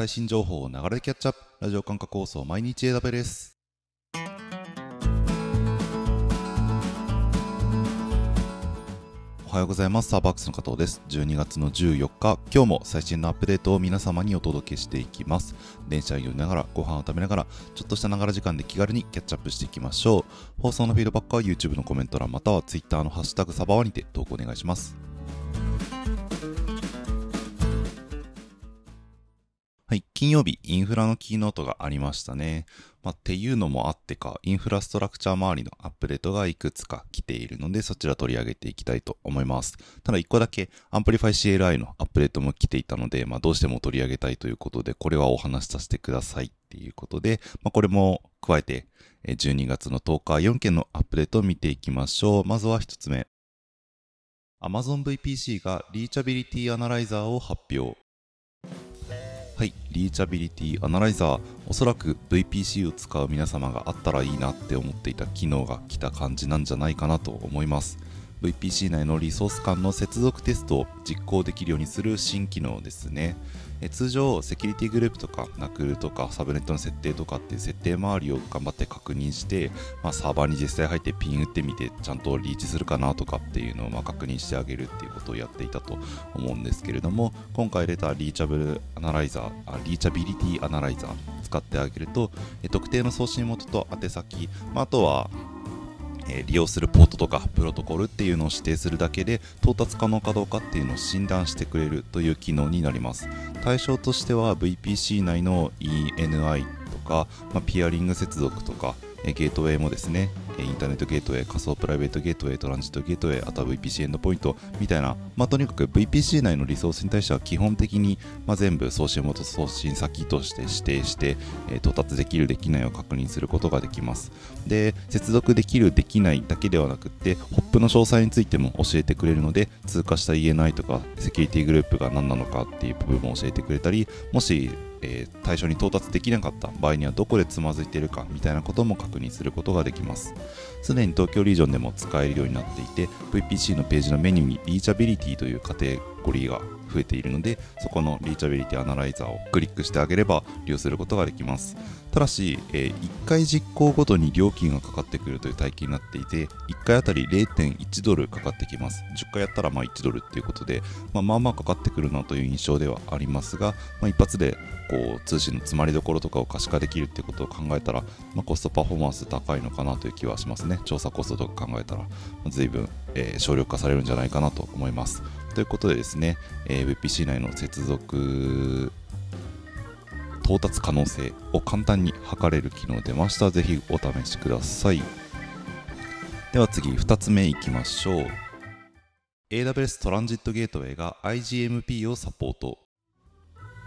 最新情報を流れキャッチアップラジオ感覚放送毎日 AW ですおはようございます。サーバックスの加藤です。12月の14日、今日も最新のアップデートを皆様にお届けしていきます。電車に乗りながら、ご飯を食べながら、ちょっとしたながら時間で気軽にキャッチアップしていきましょう。放送のフィードバックは YouTube のコメント欄または Twitter のハッシュタグサバワにて投稿お願いします。金曜日、インフラの Keynote がありましたね。まあ、っていうのもあってか、インフラストラクチャー周りのアップデートがいくつか来ているので、そちら取り上げていきたいと思います。ただ一個だけ、 Amplify CLI のアップデートも来ていたので、まあ、どうしても取り上げたいということで、これはお話しさせてくださいっていうことで、まあ、これも加えて、12月の10日4件のアップデートを見ていきましょう。まずは一つ目。Amazon VPC が Reachability Analyzer を発表。はい、リーチャビリティアナライザー、おそらく VPC を使う皆様があったらいいなって思っていた機能が来た感じなんじゃないかなと思います。VPC 内のリソース間の接続テストを実行できるようにする新機能ですね。え通常、セキュリティグループとか NACL とかサブネットの設定とかっていう設定周りを頑張って確認して、まあ、サーバーに実際入ってピン打ってみてちゃんとリーチするかなとかっていうのをま確認してあげるっていうことをやっていたと思うんですけれども今回出たリーチャブルアナライザーあリーチャビリティアナライザー使ってあげるとえ特定の送信元と宛先、まあ、あとはえ利用するポートとかプロトコルっていうのを指定するだけで到達可能かどうかっていうのを診断してくれるという機能になります。対象としては VPC 内の ENI とか、まあ、ピアリング接続とかえゲートウェイもですねインターネットゲートウェイ、仮想プライベートゲートウェイ、トランジットゲートウェイ、あとは VPC エンドポイントみたいな、まあ、とにかく VPC 内のリソースに対しては基本的に、まあ、全部送信元、送信先として指定して、えー、到達できる、できないを確認することができます。で、接続できる、できないだけではなくって、ホップの詳細についても教えてくれるので、通過した ENI とかセキュリティグループが何なのかっていう部分も教えてくれたり、もしえー、対象に到達できなかった場合にはどこでつまずいているかみたいなことも確認することができます。すでに東京リージョンでも使えるようになっていて VPC のページのメニューにリーチャビリティというカテゴリーが増えているのでそこのリーチャビリティアナライザーをクリックしてあげれば利用することができます。ただし、えー、1回実行ごとに料金がかかってくるという体系になっていて1回あたり0.1ドルかかってきます。10回やったらまあ1ドルっていうことで、まあ、まあまあかかってくるなという印象ではありますが、まあ、一発でこう通信の詰まりどころとかを可視化できるってことを考えたら、まあ、コストパフォーマンス高いのかなという気はしますね。調査コストとか考えたら、まあ、随分、えー、省力化されるんじゃないかなと思います。ということでですね、え、VPC 内の接続到達可能性を簡単に測れる機能出ました。ぜひお試しください。では次2つ目いきましょう。AWS トランジットゲートウェイが IGMP をサポート。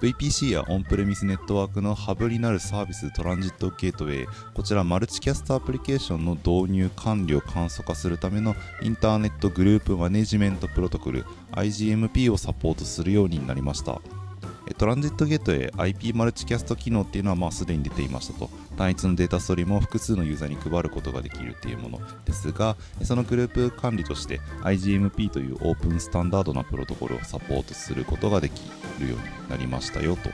VPC やオンプレミスネットワークのハブになるサービストランジットゲートウェイこちらマルチキャストアプリケーションの導入管理を簡素化するためのインターネットグループマネジメントプロトコル IGMP をサポートするようになりました。トランジットゲートウェイ IP マルチキャスト機能っていうのはまあすでに出ていましたと。単一のデータストリームを複数のユーザーに配ることができるっていうものですがそのグループ管理として IGMP というオープンスタンダードなプロトコルをサポートすることができるようになりましたよと。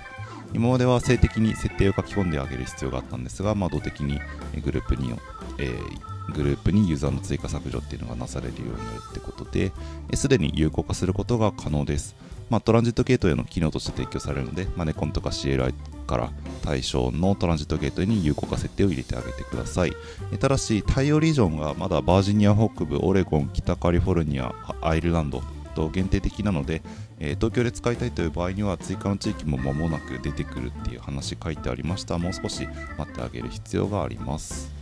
今までは性的に設定を書き込んであげる必要があったんですが、まあ、動的にグループに、えー、グループにユーザーの追加削除っていうのがなされるようになるってことですでに有効化することが可能です。まあ、トランジットゲートへの機能として提供されるので、まあ、ネコンとか CLI から対象のトランジットゲートに有効化設定を入れてあげてください。ただし、対応リージョンがまだバージニア北部、オレゴン、北カリフォルニア、アイルランドと限定的なので、えー、東京で使いたいという場合には追加の地域も間もなく出てくるっていう話書いてありました。もう少し待ってあげる必要があります。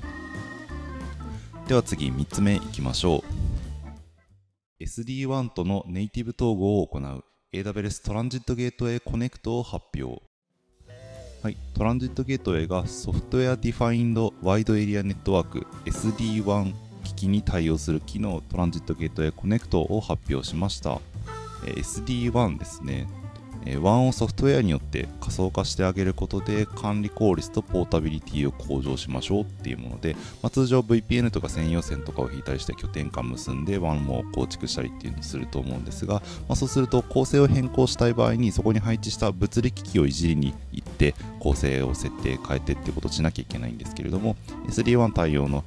では次、3つ目いきましょう。 SD-WAN とのネイティブ統合を行う AWS Transit Gateway Connect を発表。はい、 Transit Gateway がソフトウェアディファインドワイドエリアネットワーク SD1 機器に対応する機能トランジットゲートウェイコネクトを発表しました。SD1 ですね。ワンをソフトウェアによって仮想化してあげることで管理効率とポータビリティを向上しましょうっていうもので、まあ、通常 VPN とか専用線とかを引いたりして拠点間結んで WAN も構築したりっていうのをすると思うんですが、まあ、そうすると構成を変更したい場合にそこに配置した物理機器をいじりに行って構成を設定変えてっていうことをしなきゃいけないんですけれども SD1 対応の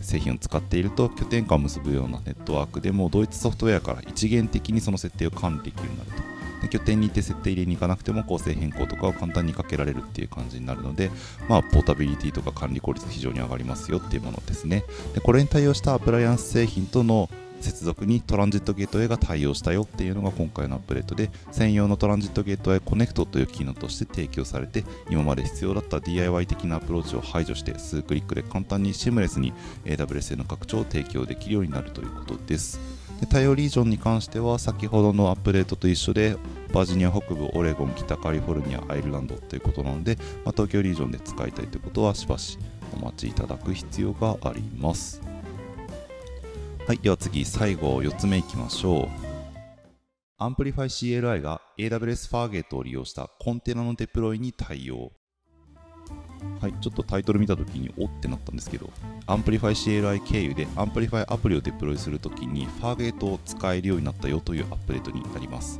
製品を使っていると拠点間を結ぶようなネットワークでも同一ソフトウェアから一元的にその設定を管理できるようになると。で拠点に行って設定入れに行かなくても構成変更とかを簡単にかけられるっていう感じになるので、まあ、ポータビリティとか管理効率非常に上がりますよっていうものですね。でこれに対応したアプライアンス製品との接続にトランジットゲートウェイが対応したよっていうのが今回のアップデートで専用のトランジットゲートウェイコネクトという機能として提供されて今まで必要だった DIY 的なアプローチを排除して数クリックで簡単にシームレスに AWS への拡張を提供できるようになるということですで対応リージョンに関しては先ほどのアップデートと一緒でバージニア北部、オレゴン、北カリフォルニア、アイルランドということなので、まあ、東京リージョンで使いたいということはしばしお待ちいただく必要があります。はい、では次、最後4つ目いきましょう。Amplify CLI が AWS Fargate を利用したコンテナのデプロイに対応。はい、ちょっとタイトル見たときにおってなったんですけど、 Amplify CLI 経由で Amplify アプリをデプロイするときに Fargate を使えるようになったよというアップデートになります。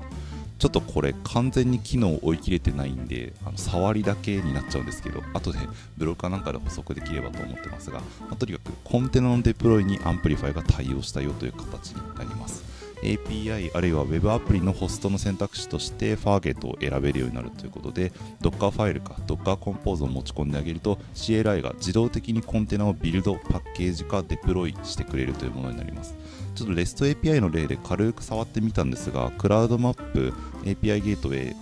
ちょっとこれ完全に機能を追い切れてないんで、あの触りだけになっちゃうんですけど、後でブログかなんかで補足できればと思ってますが、まあ、とにかくコンテナのデプロイに Amplify が対応したよという形になります。API あるいは Web アプリのホストの選択肢として Fargate を選べるようになるということで Docker ファイルか Docker コンポーズを持ち込んであげると CLI が自動的にコンテナをビルドパッケージ化デプロイしてくれるというものになりますちょっと REST API の例で軽く触ってみたんですがクラウドマップ API ゲートウェイ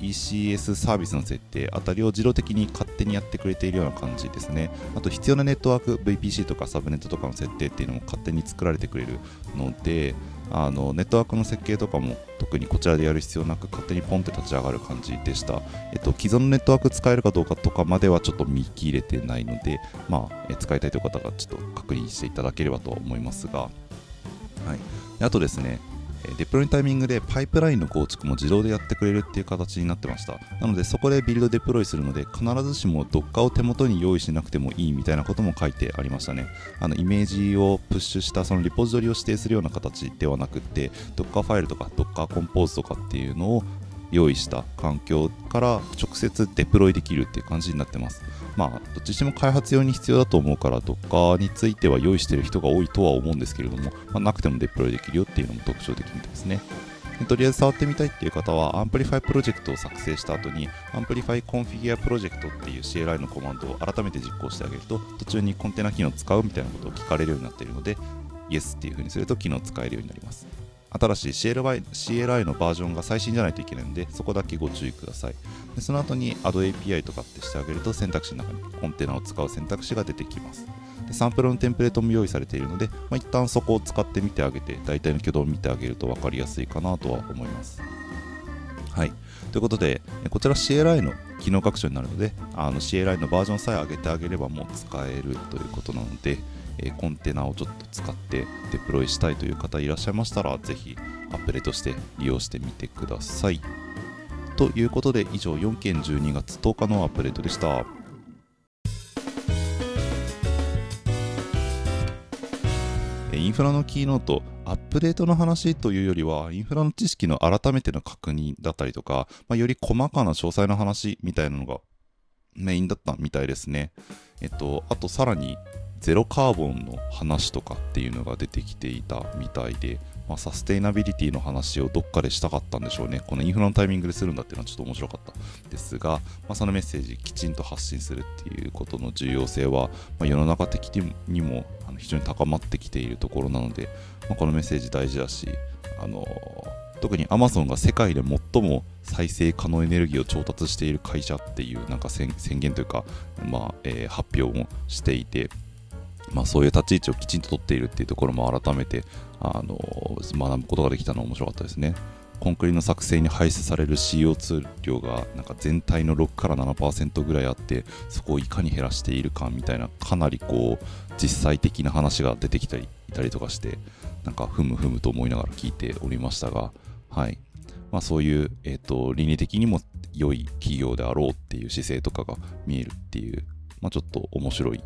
ECS サービスの設定あたりを自動的に勝手にやってくれているような感じですね。あと必要なネットワーク VPC とかサブネットとかの設定っていうのも勝手に作られてくれるのであのネットワークの設計とかも特にこちらでやる必要なく勝手にポンって立ち上がる感じでした、えっと、既存のネットワーク使えるかどうかとかまではちょっと見切れてないので、まあ、え使いたいという方がちょっと確認していただければと思いますが、はい、あとですねデプロイのタイミングでパイプラインの構築も自動でやってくれるっていう形になってました。なのでそこでビルドデプロイするので必ずしも Docker を手元に用意しなくてもいいみたいなことも書いてありましたね。あのイメージをプッシュしたそのリポジトリを指定するような形ではなくって Docker ファイルとか Docker コンポーズとかっていうのを用意した環境から直接デプロイできるっていう感じになってます。まあ、どっちにしても開発用に必要だと思うから、Docker については用意している人が多いとは思うんですけれども、まあ、なくてもデプロイできるよっていうのも特徴的みたいですね。とりあえず触ってみたいっていう方は、Amplify プロジェクトを作成した後に、Amplify Configure Project っていう CLI のコマンドを改めて実行してあげると、途中にコンテナ機能を使うみたいなことを聞かれるようになっているので、Yes っていう風にすると機能使えるようになります。新しい CLI, CLI のバージョンが最新じゃないといけないので、そこだけご注意ください。でその後に Add API とかってしてあげると選択肢の中にコンテナを使う選択肢が出てきます。でサンプルのテンプレートも用意されているので、まあ、一旦そこを使ってみてあげて、大体の挙動を見てあげると分かりやすいかなとは思います。はい。ということで、こちら CLI の機能拡張になるので、あの CLI のバージョンさえ上げてあげればもう使えるということなので、えコンテナをちょっと使ってデプロイしたいという方いらっしゃいましたら、ぜひアップデートして利用してみてください。ということで以上4件12月10日のアップデートでした。インフラのキーノート、アップデートの話というよりは、インフラの知識の改めての確認だったりとか、まあ、より細かな詳細な話みたいなのがメインだったみたいですね。えっと、あとさらに、ゼロカーボンの話とかっていうのが出てきていたみたいで、まあ、サステイナビリティの話をどっかでしたかったんでしょうね。このインフラのタイミングでするんだっていうのはちょっと面白かったですが、まあ、そのメッセージきちんと発信するっていうことの重要性は、まあ、世の中的にも非常に高まってきているところなので、まあ、このメッセージ大事だし、あの特に Amazon が世界で最も再生可能エネルギーを調達している会社っていうなんか宣言というか、まあえー、発表もしていて、まあ、そういう立ち位置をきちんと取っているっていうところも改めてあの学ぶことができたのは面白かったですね。コンクリの作成に排出される CO2 量がなんか全体の6から7%ぐらいあってそこをいかに減らしているかみたいなかなりこう実際的な話が出てきたりいたりとかしてなんかふむふむと思いながら聞いておりましたが、はいまあ、そういう、えーと、倫理的にも良い企業であろうっていう姿勢とかが見えるっていう、まあ、ちょっと面白い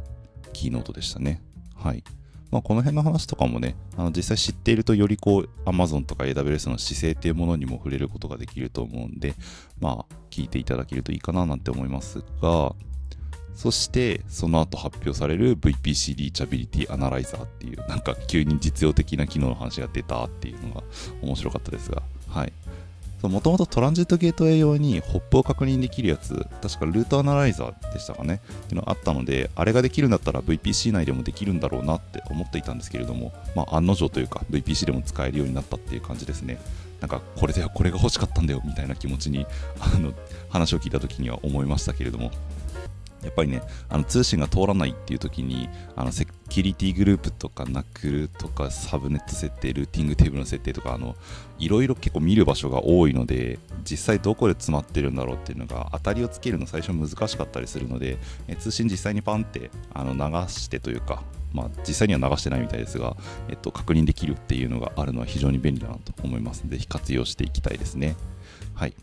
キーノートでしたね。はいまあ、この辺の話とかもね、あの実際知っているとよりこう Amazon とか AWS の姿勢っていうものにも触れることができると思うんで、まあ、聞いていただけるといいかななんて思いますが、そして、その後発表される VPC リーチャビリティアナライザーっていう、なんか急に実用的な機能の話が出たっていうのが面白かったですが、はい。もともとトランジットゲートウェイ用にホップを確認できるやつ、確かルートアナライザーでしたかね、っていうのがあったので、あれができるんだったら VPC 内でもできるんだろうなって思っていたんですけれども、まあ、案の定というか VPC でも使えるようになったっていう感じですね。なんかこれでは、これが欲しかったんだよみたいな気持ちにあの話を聞いた時には思いましたけれども、やっぱりね、あの通信が通らないっていう時に、あのセキュリティグループとかナックルとかサブネット設定、ルーティングテーブルの設定とか、あのいろいろ結構見る場所が多いので、実際どこで詰まってるんだろうっていうのが当たりをつけるの最初難しかったりするので、え通信実際にパンってあの流してというか、まあ、実際には流してないみたいですが、えっと、確認できるっていうのがあるのは非常に便利だなと思います。ぜひ活用していきたいですね。はい。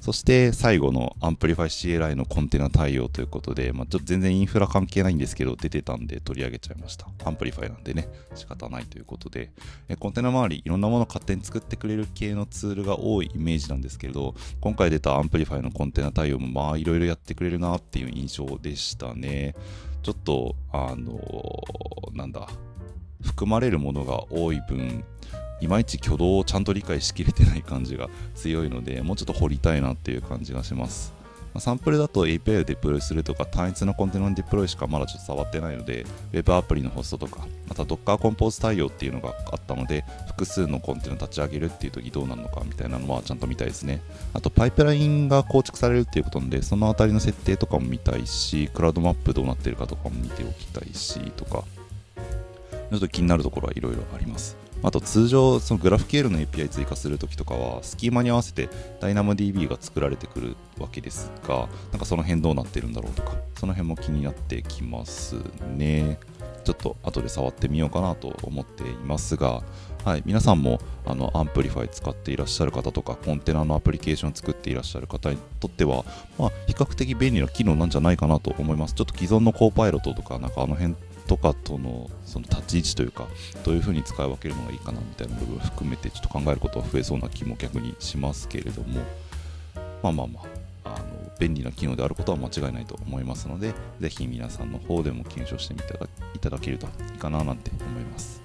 そして最後の Amplify CLI のコンテナ対応ということで、まあ、ちょっと全然インフラ関係ないんですけど、出てたんで取り上げちゃいました。アンプリファイなんでね、仕方ないということで、えコンテナ周り、いろんなものを勝手に作ってくれる系のツールが多いイメージなんですけれど、今回出た Amplify のコンテナ対応もまあいろいろやってくれるなっていう印象でしたね。ちょっと、あのー、なんだ、含まれるものが多い分、いまいち挙動をちゃんと理解しきれてない感じが強いので、もうちょっと掘りたいなっていう感じがします。ま、サンプルだと API をデプロイするとか単一のコンテナのデプロイしかまだちょっと触ってないので Web アプリのホストとかまた Docker コンポーズ対応っていうのがあったので複数のコンテナ立ち上げるっていう時どうなるのかみたいなのはちゃんと見たいですねあとパイプラインが構築されるっていうことなのでそのあたりの設定とかも見たいしクラウドマップどうなってるかとかも見ておきたいしとかちょっと気になるところはいろいろありますあと通常、そのグラフ QL の API 追加するときとかは、スキーマに合わせて DynamoDB が作られてくるわけですが、なんかその辺どうなってるんだろうとか、その辺も気になってきますね。ちょっと後で触ってみようかなと思っていますが、はい、皆さんもあの Amplify 使っていらっしゃる方とか、コンテナのアプリケーション作っていらっしゃる方にとっては、まあ、比較的便利な機能なんじゃないかなと思います。ちょっと既存の Copilot とか、なんかあの辺とかとのその立ち位置というかどういうふうに使い分けるのがいいかなみたいな部分含めてちょっと考えることは増えそうな気も逆にしますけれどもまあまあまああの便利な機能であることは間違いないと思いますのでぜひ皆さんの方でも検証してみていただけるといいかななんて思います。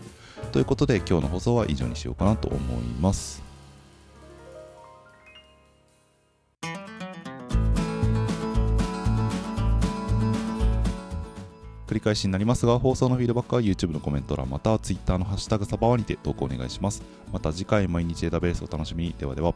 ということで今日の放送は以上にしようかなと思います。繰り返しになりますが、放送のフィードバックは YouTube のコメント欄、または Twitter のハッシュタグサバワにて投稿お願いします。また次回毎日エダベースをお楽しみに。ではでは。